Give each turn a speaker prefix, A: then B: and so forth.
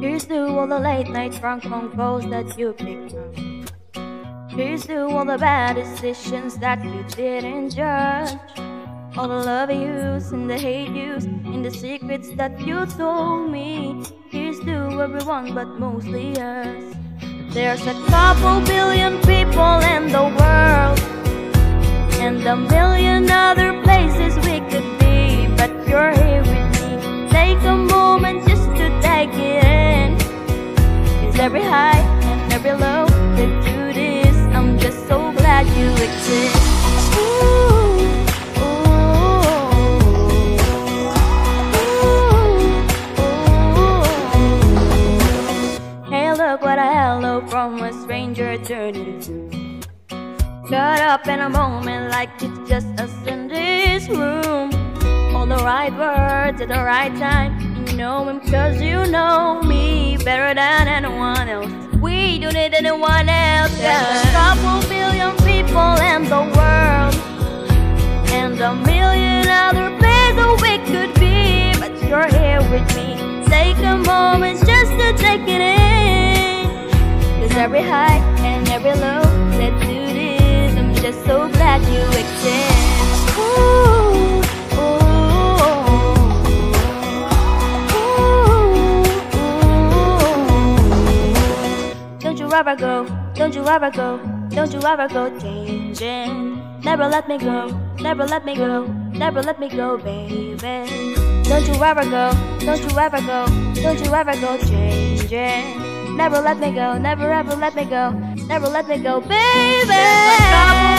A: Here's to all the late night drunk phone calls that you picked up. Here's to all the bad decisions that you didn't judge. All the love yous and the hate yous and the secrets that you told me. Here's to everyone, but mostly us. There's a couple billion people in the world, and a million other places we could every high and every low that do this, I'm just so glad you exist. Hey, look what a hello from a stranger turned into. Shut up in a moment like it's just us in this room. All the right words at the right time. You know him cause you know me better than. We anyone else. There's a couple billion people in the world. And a million other places we could be. But you're here with me. Take a moment just to take it in. Cause every high and every low do this I'm just so glad you exist ever go, don't you ever go, don't you ever go changing. Never let me go, never let me go, never let me go, baby. Don't you ever go, don't you ever go, don't you ever go changing. Never let me go, never ever let me go, never let me go, baby.